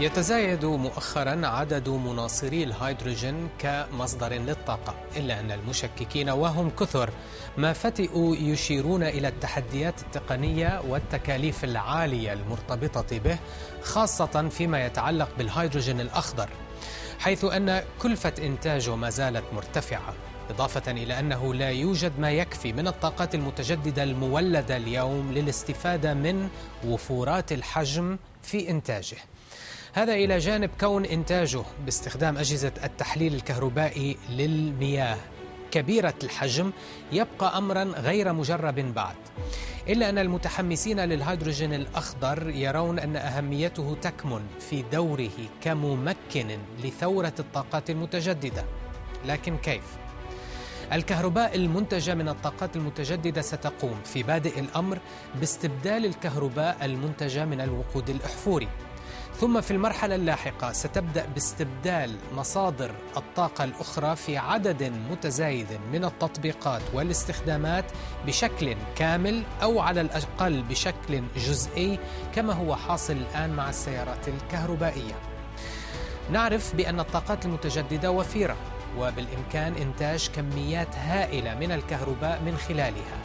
يتزايد مؤخرا عدد مناصري الهيدروجين كمصدر للطاقة إلا أن المشككين وهم كثر ما فتئوا يشيرون إلى التحديات التقنية والتكاليف العالية المرتبطة به خاصة فيما يتعلق بالهيدروجين الأخضر حيث أن كلفة إنتاجه ما زالت مرتفعة إضافة إلى أنه لا يوجد ما يكفي من الطاقات المتجددة المولدة اليوم للاستفادة من وفورات الحجم في إنتاجه. هذا إلى جانب كون إنتاجه باستخدام أجهزة التحليل الكهربائي للمياه. كبيرة الحجم يبقى أمرا غير مجرب بعد. إلا أن المتحمسين للهيدروجين الأخضر يرون أن أهميته تكمن في دوره كممكن لثورة الطاقات المتجددة. لكن كيف؟ الكهرباء المنتجة من الطاقات المتجددة ستقوم في بادئ الأمر باستبدال الكهرباء المنتجة من الوقود الأحفوري. ثم في المرحلة اللاحقة ستبدأ باستبدال مصادر الطاقة الأخرى في عدد متزايد من التطبيقات والاستخدامات بشكل كامل أو على الأقل بشكل جزئي كما هو حاصل الآن مع السيارات الكهربائية. نعرف بأن الطاقات المتجددة وفيرة وبالإمكان إنتاج كميات هائلة من الكهرباء من خلالها.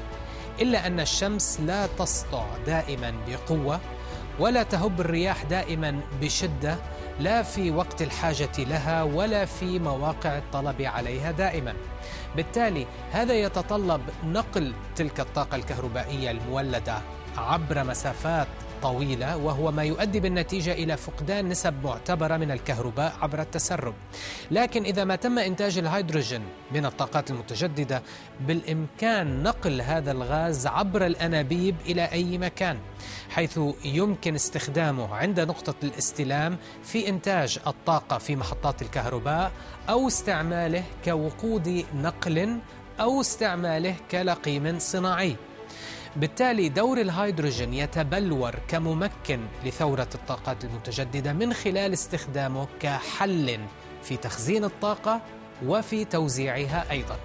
إلا أن الشمس لا تسطع دائما بقوة ولا تهب الرياح دائما بشدة لا في وقت الحاجة لها ولا في مواقع الطلب عليها دائما. بالتالي هذا يتطلب نقل تلك الطاقة الكهربائية المولدة عبر مسافات طويلة وهو ما يؤدي بالنتيجة إلى فقدان نسب معتبرة من الكهرباء عبر التسرب. لكن إذا ما تم إنتاج الهيدروجين من الطاقات المتجددة بالإمكان نقل هذا الغاز عبر الأنابيب إلى أي مكان حيث يمكن استخدامه عند نقطة الاستلام في إنتاج الطاقة في محطات الكهرباء أو استعماله كوقود نقل أو استعماله كلقيم صناعي. بالتالي دور الهيدروجين يتبلور كممكن لثورة الطاقات المتجددة من خلال استخدامه كحل في تخزين الطاقة وفي توزيعها أيضاً.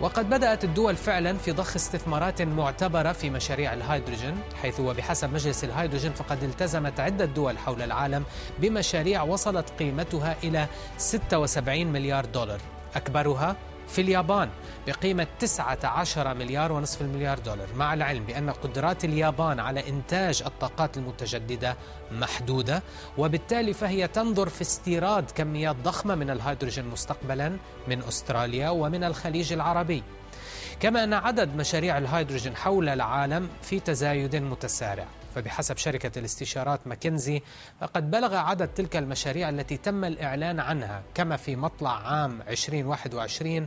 وقد بدأت الدول فعلا في ضخ استثمارات معتبرة في مشاريع الهيدروجين حيث وبحسب مجلس الهيدروجين فقد التزمت عدة دول حول العالم بمشاريع وصلت قيمتها إلى 76 مليار دولار أكبرها في اليابان بقيمة 19 مليار ونصف المليار دولار مع العلم بأن قدرات اليابان على إنتاج الطاقات المتجددة محدودة وبالتالي فهي تنظر في استيراد كميات ضخمة من الهيدروجين مستقبلا من أستراليا ومن الخليج العربي. كما أن عدد مشاريع الهيدروجين حول العالم في تزايد متسارع. فبحسب شركة الاستشارات ماكنزي فقد بلغ عدد تلك المشاريع التي تم الإعلان عنها كما في مطلع عام 2021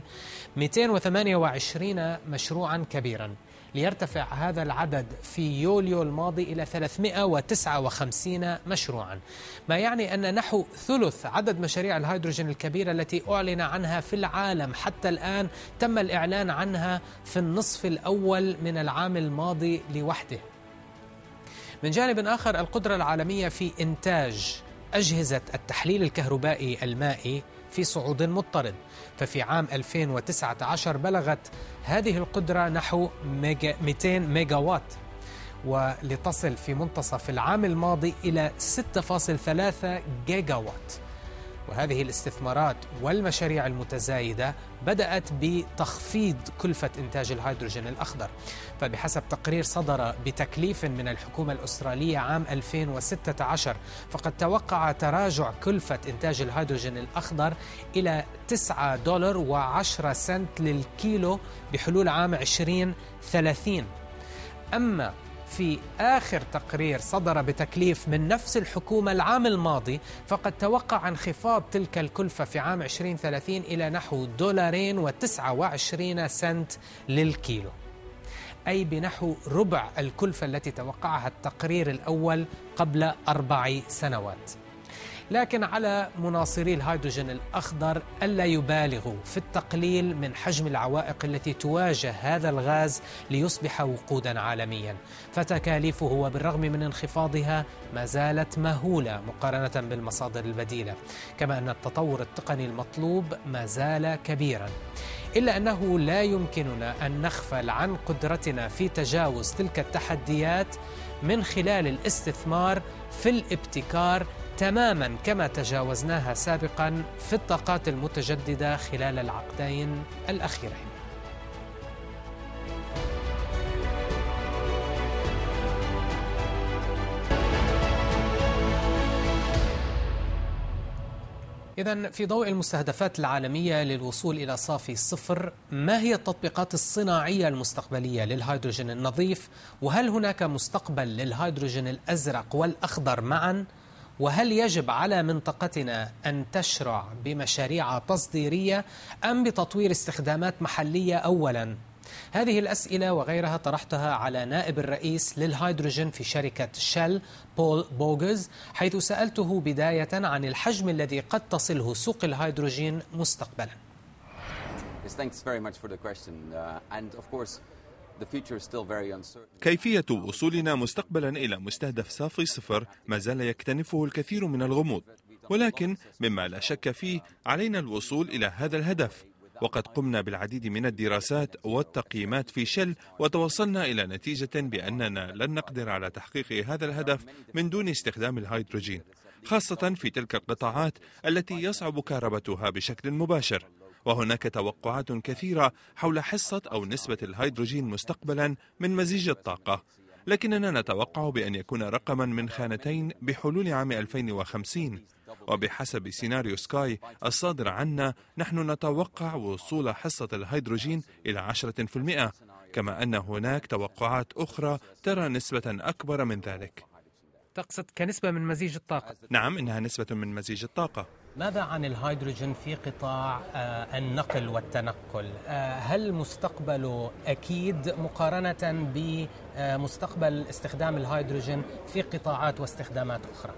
228 مشروعا كبيرا. ليرتفع هذا العدد في يوليو الماضي إلى 359 مشروعا. ما يعني أن نحو ثلث عدد مشاريع الهيدروجين الكبيرة التي أعلن عنها في العالم. حتى الآن تم الإعلان عنها في النصف الأول من العام الماضي لوحده. من جانب آخر القدرة العالمية في إنتاج أجهزة التحليل الكهربائي المائي في صعود مضطرد. ففي عام 2019 بلغت هذه القدرة نحو 200 ميجا وات ولتصل في منتصف العام الماضي إلى 6.3 جيجا وات وهذه الاستثمارات والمشاريع المتزايدة بدأت بتخفيض كلفة إنتاج الهيدروجين الأخضر. فبحسب تقرير صدر بتكليف من الحكومة الأسترالية عام 2016 فقد توقع تراجع كلفة إنتاج الهيدروجين الأخضر إلى 9 دولار و10 سنت للكيلو بحلول عام 2030 أما في آخر تقرير صدر بتكليف من نفس الحكومة العام الماضي فقد توقع انخفاض تلك الكلفة في عام 2030 إلى نحو دولارين و29 سنت للكيلو. أي بنحو ربع الكلفة التي توقعها التقرير الأول قبل أربع سنوات. لكن على مناصري الهيدروجين الأخضر ألا يبالغوا في التقليل من حجم العوائق التي تواجه هذا الغاز ليصبح وقودا عالميا. فتكاليفه وبالرغم من انخفاضها ما زالت مهولة مقارنة بالمصادر البديلة. كما أن التطور التقني المطلوب ما زال كبيرا. إلا أنه لا يمكننا أن نغفل عن قدرتنا في تجاوز تلك التحديات من خلال الاستثمار في الابتكار تماما كما تجاوزناها سابقا في الطاقات المتجددة خلال العقدين الأخيرين إذا في ضوء المستهدفات العالمية للوصول إلى صافي صفر، ما هي التطبيقات الصناعية المستقبلية للهيدروجين النظيف؟ وهل هناك مستقبل للهيدروجين الأزرق والأخضر معا؟ وهل يجب على منطقتنا أن تشرع بمشاريع تصديرية أم بتطوير استخدامات محلية أولاً؟ هذه الأسئلة وغيرها طرحتها على نائب الرئيس للهيدروجين في شركة شل بول بوغز حيث سألته بداية عن الحجم الذي قد تصله سوق الهيدروجين مستقبلا كيفية وصولنا مستقبلا إلى مستهدف صافي صفر ما زال يكتنفه الكثير من الغموض. ولكن مما لا شك فيه علينا الوصول إلى هذا الهدف. وقد قمنا بالعديد من الدراسات والتقييمات في شل وتوصلنا إلى نتيجة بأننا لن نقدر على تحقيق هذا الهدف من دون استخدام الهيدروجين خاصة في تلك القطاعات التي يصعب كهربتها بشكل مباشر. وهناك توقعات كثيرة حول حصة أو نسبة الهيدروجين مستقبلا من مزيج الطاقة. لكننا نتوقع بأن يكون رقما من خانتين بحلول عام 2050 وبحسب سيناريو سكاي الصادر عنا نحن نتوقع وصول حصة الهيدروجين إلى 10% كما أن هناك توقعات أخرى ترى نسبة أكبر من ذلك. تقصد كنسبة من مزيج الطاقة؟ نعم إنها نسبة من مزيج الطاقة. ماذا عن الهيدروجين في قطاع آه، النقل والتنقل؟ آه، هل مستقبله أكيد مقارنة بمستقبل استخدام الهيدروجين في قطاعات واستخدامات أخرى؟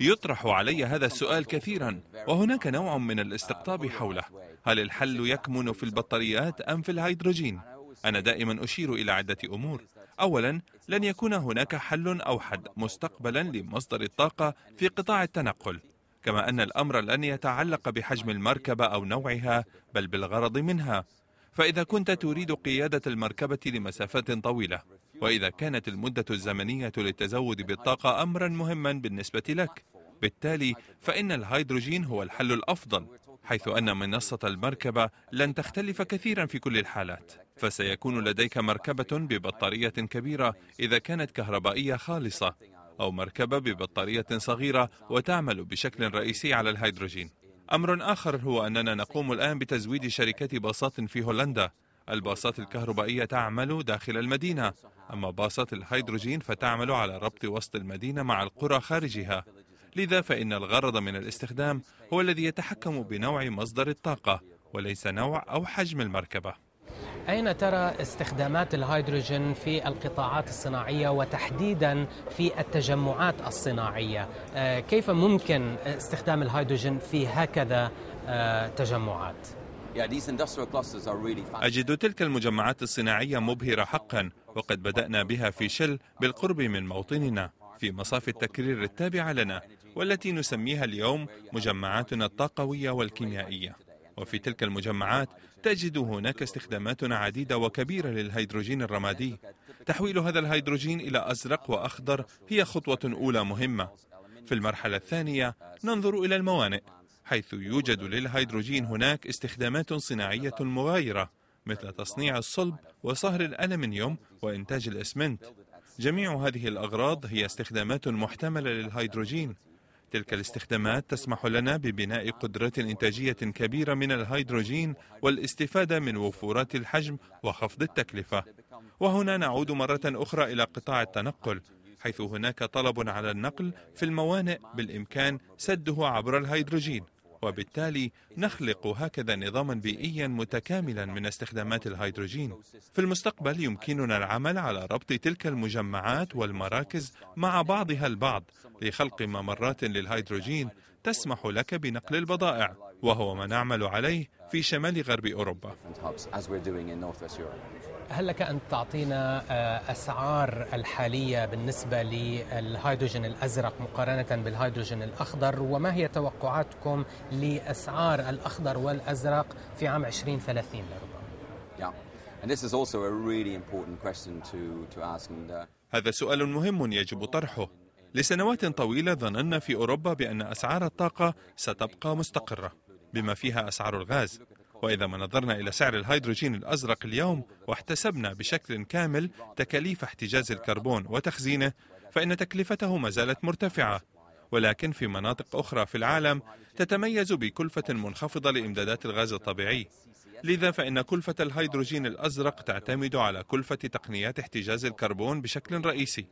يطرح علي هذا السؤال كثيرا وهناك نوع من الاستقطاب حوله هل الحل يكمن في البطاريات أم في الهيدروجين؟ أنا دائما أشير إلى عدة أمور أولا لن يكون هناك حل أوحد مستقبلا لمصدر الطاقة في قطاع التنقل كما أن الأمر لن يتعلق بحجم المركبة أو نوعها بل بالغرض منها. فإذا كنت تريد قيادة المركبة لمسافات طويلة وإذا كانت المدة الزمنية للتزود بالطاقة أمرا مهما بالنسبة لك. بالتالي فإن الهيدروجين هو الحل الأفضل حيث أن منصة المركبة لن تختلف كثيرا في كل الحالات. فسيكون لديك مركبة ببطارية كبيرة إذا كانت كهربائية خالصة. أو مركبة ببطارية صغيرة وتعمل بشكل رئيسي على الهيدروجين. أمر آخر هو أننا نقوم الآن بتزويد شركة باصات في هولندا. الباصات الكهربائية تعمل داخل المدينة. أما باصات الهيدروجين فتعمل على ربط وسط المدينة مع القرى خارجها. لذا فإن الغرض من الاستخدام هو الذي يتحكم بنوع مصدر الطاقة وليس نوع أو حجم المركبة. أين ترى استخدامات الهيدروجين في القطاعات الصناعية وتحديدا في التجمعات الصناعية؟ آه، كيف ممكن استخدام الهيدروجين في هكذا آه، تجمعات؟ أجد تلك المجمعات الصناعية مبهرة حقا وقد بدأنا بها في شل بالقرب من موطننا في مصاف التكرير التابعة لنا والتي نسميها اليوم مجمعاتنا الطاقوية والكيميائية. وفي تلك المجمعات تجد هناك استخدامات عديدة وكبيرة للهيدروجين الرمادي. تحويل هذا الهيدروجين إلى أزرق وأخضر هي خطوة أولى مهمة. في المرحلة الثانية ننظر إلى الموانئ حيث يوجد للهيدروجين هناك استخدامات صناعية مغايرة مثل تصنيع الصلب وصهر الألمنيوم وإنتاج الإسمنت. جميع هذه الأغراض هي استخدامات محتملة للهيدروجين. تلك الاستخدامات تسمح لنا ببناء قدرة إنتاجية كبيرة من الهيدروجين والاستفادة من وفورات الحجم وخفض التكلفة. وهنا نعود مرة أخرى إلى قطاع التنقل حيث هناك طلب على النقل في الموانئ بالإمكان سده عبر الهيدروجين. وبالتالي نخلق هكذا نظاما بيئيا متكاملا من استخدامات الهيدروجين. في المستقبل يمكننا العمل على ربط تلك المجمعات والمراكز مع بعضها البعض لخلق ممرات للهيدروجين تسمح لك بنقل البضائع وهو ما نعمل عليه في شمال غرب أوروبا. هل لك أن تعطينا آه، أسعار الحالية بالنسبة للهيدروجين الأزرق مقارنة بالهيدروجين الأخضر؟ وما هي توقعاتكم لأسعار الأخضر والأزرق في عام 2030 لربما؟ uh, هذا سؤال مهم يجب طرحه. لسنوات طويلة ظننا في أوروبا بأن أسعار الطاقة ستبقى مستقرة بما فيها أسعار الغاز. وإذا ما نظرنا إلى سعر الهيدروجين الأزرق اليوم واحتسبنا بشكل كامل تكاليف احتجاز الكربون وتخزينه فإن تكلفته ما زالت مرتفعة. ولكن في مناطق أخرى في العالم تتميز بكلفة منخفضة لإمدادات الغاز الطبيعي. لذا فإن كلفة الهيدروجين الأزرق تعتمد على كلفة تقنيات احتجاز الكربون بشكل رئيسي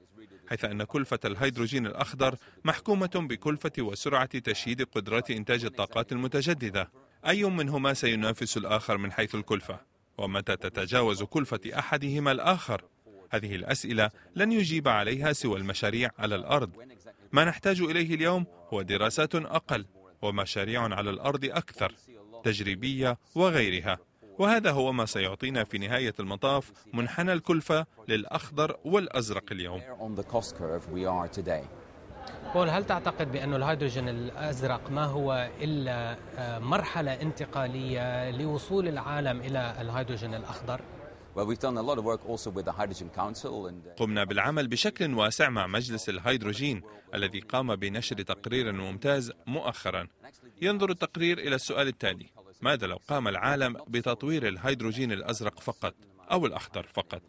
حيث أن كلفة الهيدروجين الأخضر محكومة بكلفة وسرعة تشييد قدرات إنتاج الطاقات المتجددة. أي منهما سينافس الآخر من حيث الكلفة؟ ومتى تتجاوز كلفة أحدهما الآخر؟ هذه الأسئلة لن يجيب عليها سوى المشاريع على الأرض ما نحتاج إليه اليوم هو دراسات أقل ومشاريع على الأرض أكثر تجريبية وغيرها وهذا هو ما سيعطينا في نهاية المطاف منحنى الكلفة للأخضر والأزرق اليوم بول هل تعتقد بأن الهيدروجين الأزرق ما هو إلا آه، مرحلة انتقالية لوصول العالم إلى الهيدروجين الأخضر؟ قمنا بالعمل بشكل واسع مع مجلس الهيدروجين الذي قام بنشر تقرير ممتاز مؤخرا ينظر التقرير إلى السؤال التالي ماذا لو قام العالم بتطوير الهيدروجين الأزرق فقط أو الأخضر فقط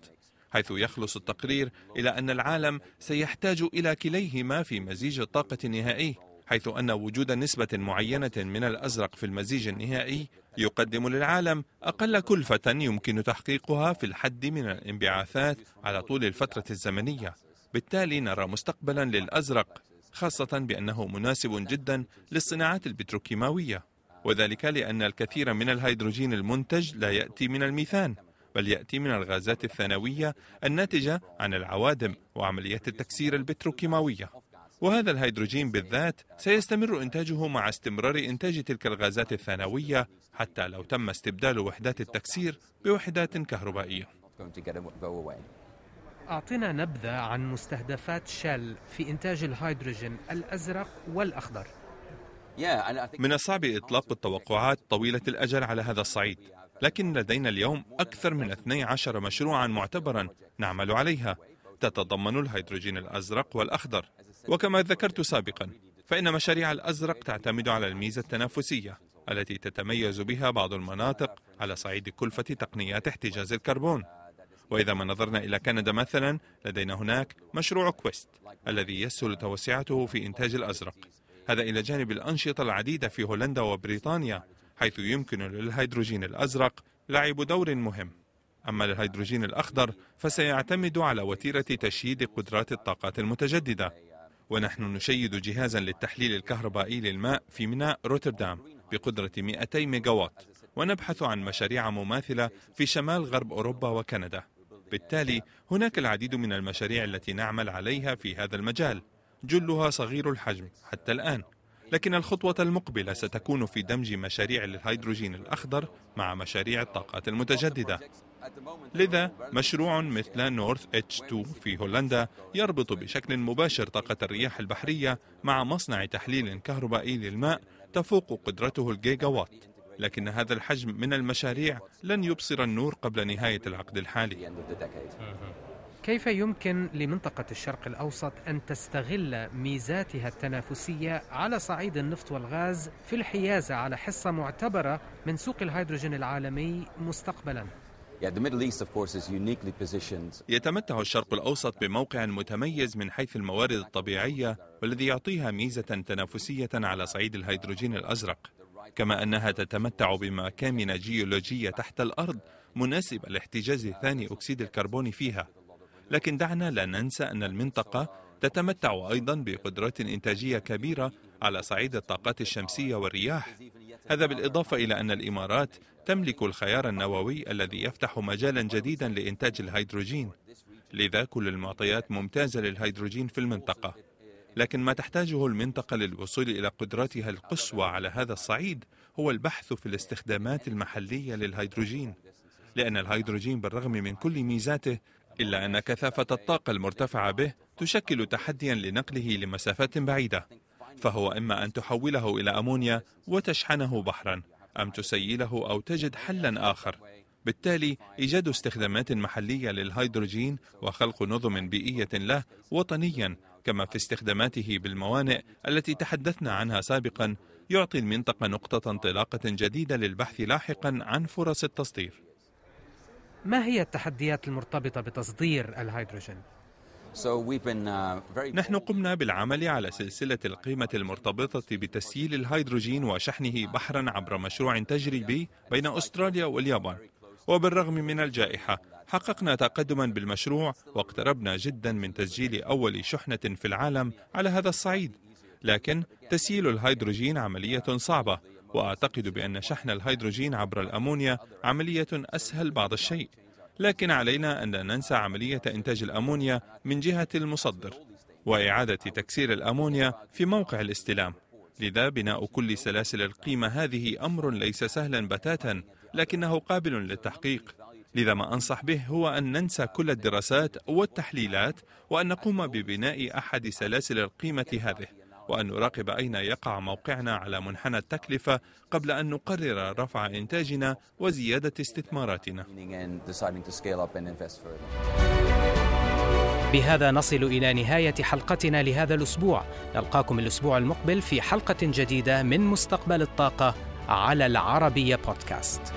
حيث يخلص التقرير إلى أن العالم سيحتاج إلى كليهما في مزيج الطاقة النهائي حيث أن وجود نسبة معينة من الأزرق في المزيج النهائي يقدم للعالم أقل كلفة يمكن تحقيقها في الحد من الانبعاثات على طول الفترة الزمنية. بالتالي نرى مستقبلا للأزرق خاصة بأنه مناسب جدا للصناعات البتروكيماوية. وذلك لأن الكثير من الهيدروجين المنتج لا يأتي من الميثان. بل يأتي من الغازات الثانوية الناتجة عن العوادم وعمليات التكسير البتروكيماوية. وهذا الهيدروجين بالذات سيستمر إنتاجه مع استمرار إنتاج تلك الغازات الثانوية حتى لو تم استبدال وحدات التكسير بوحدات كهربائية. أعطنا نبذة عن مستهدفات شل في إنتاج الهيدروجين الأزرق والأخضر. من الصعب إطلاق التوقعات طويلة الأجل على هذا الصعيد. لكن لدينا اليوم أكثر من 12 مشروعا معتبرا نعمل عليها. تتضمن الهيدروجين الأزرق والأخضر. وكما ذكرت سابقا فإن مشاريع الأزرق تعتمد على الميزة التنافسية التي تتميز بها بعض المناطق على صعيد كلفة تقنيات احتجاز الكربون. وإذا ما نظرنا إلى كندا مثلا لدينا هناك مشروع كويست الذي يسهل توسعته في إنتاج الأزرق. هذا إلى جانب الأنشطة العديدة في هولندا وبريطانيا. حيث يمكن للهيدروجين الأزرق لعب دور مهم. أما الهيدروجين الأخضر فسيعتمد على وتيرة تشييد قدرات الطاقات المتجددة. ونحن نشيد جهازا للتحليل الكهربائي للماء في ميناء روتردام بقدرة 200 ميجاوات. ونبحث عن مشاريع مماثلة في شمال غرب أوروبا وكندا. بالتالي هناك العديد من المشاريع التي نعمل عليها في هذا المجال. جلها صغير الحجم حتى الآن. لكن الخطوة المقبلة ستكون في دمج مشاريع الهيدروجين الأخضر مع مشاريع الطاقات المتجددة. لذا مشروع مثل North H2 في هولندا يربط بشكل مباشر طاقة الرياح البحرية مع مصنع تحليل كهربائي للماء تفوق قدرته الجيجا وات لكن هذا الحجم من المشاريع لن يبصر النور قبل نهاية العقد الحالي. كيف يمكن لمنطقة الشرق الأوسط أن تستغل ميزاتها التنافسية على صعيد النفط والغاز في الحيازة على حصة معتبرة من سوق الهيدروجين العالمي مستقبلاً؟ يتمتع الشرق الأوسط بموقع متميز من حيث الموارد الطبيعية والذي يعطيها ميزة تنافسية على صعيد الهيدروجين الأزرق. كما أنها تتمتع بمكامن جيولوجية تحت الأرض مناسبة لاحتجاز ثاني أكسيد الكربون فيها. لكن دعنا لا ننسى أن المنطقة تتمتع أيضا بقدرات إنتاجية كبيرة على صعيد الطاقات الشمسية والرياح. هذا بالإضافة إلى أن الإمارات تملك الخيار النووي الذي يفتح مجالا جديدا لإنتاج الهيدروجين. لذا كل المعطيات ممتازة للهيدروجين في المنطقة. لكن ما تحتاجه المنطقة للوصول إلى قدراتها القصوى على هذا الصعيد هو البحث في الاستخدامات المحلية للهيدروجين. لأن الهيدروجين بالرغم من كل ميزاته إلا أن كثافة الطاقة المرتفعة به تشكل تحديا لنقله لمسافات بعيدة فهو إما أن تحوله إلى أمونيا وتشحنه بحرا أم تسيله أو تجد حلا آخر. بالتالي إيجاد استخدامات محلية للهيدروجين وخلق نظم بيئية له وطنيا كما في استخداماته بالموانئ التي تحدثنا عنها سابقا يعطي المنطقة نقطة انطلاقة جديدة للبحث لاحقا عن فرص التصدير. ما هي التحديات المرتبطة بتصدير الهيدروجين؟ uh, نحن قمنا بالعمل على سلسلة القيمة المرتبطة بتسييل الهيدروجين وشحنه بحرا عبر مشروع تجريبي بين أستراليا واليابان. وبالرغم من الجائحة حققنا تقدما بالمشروع واقتربنا جدا من تسجيل أول شحنة في العالم على هذا الصعيد. لكن تسييل الهيدروجين عملية صعبة. وأعتقد بأن شحن الهيدروجين عبر الأمونيا عملية أسهل بعض الشيء. لكن علينا أن لا ننسى عملية إنتاج الأمونيا من جهة المصدر وإعادة تكسير الأمونيا في موقع الاستلام. لذا بناء كل سلاسل القيمة هذه أمر ليس سهلا بتاتا لكنه قابل للتحقيق. لذا ما أنصح به هو أن ننسى كل الدراسات والتحليلات وأن نقوم ببناء أحد سلاسل القيمة هذه. وأن نراقب أين يقع موقعنا على منحنى التكلفة قبل أن نقرر رفع إنتاجنا وزيادة استثماراتنا. بهذا نصل إلى نهاية حلقتنا لهذا الأسبوع. نلقاكم الأسبوع المقبل في حلقة جديدة من مستقبل الطاقة على العربية بودكاست.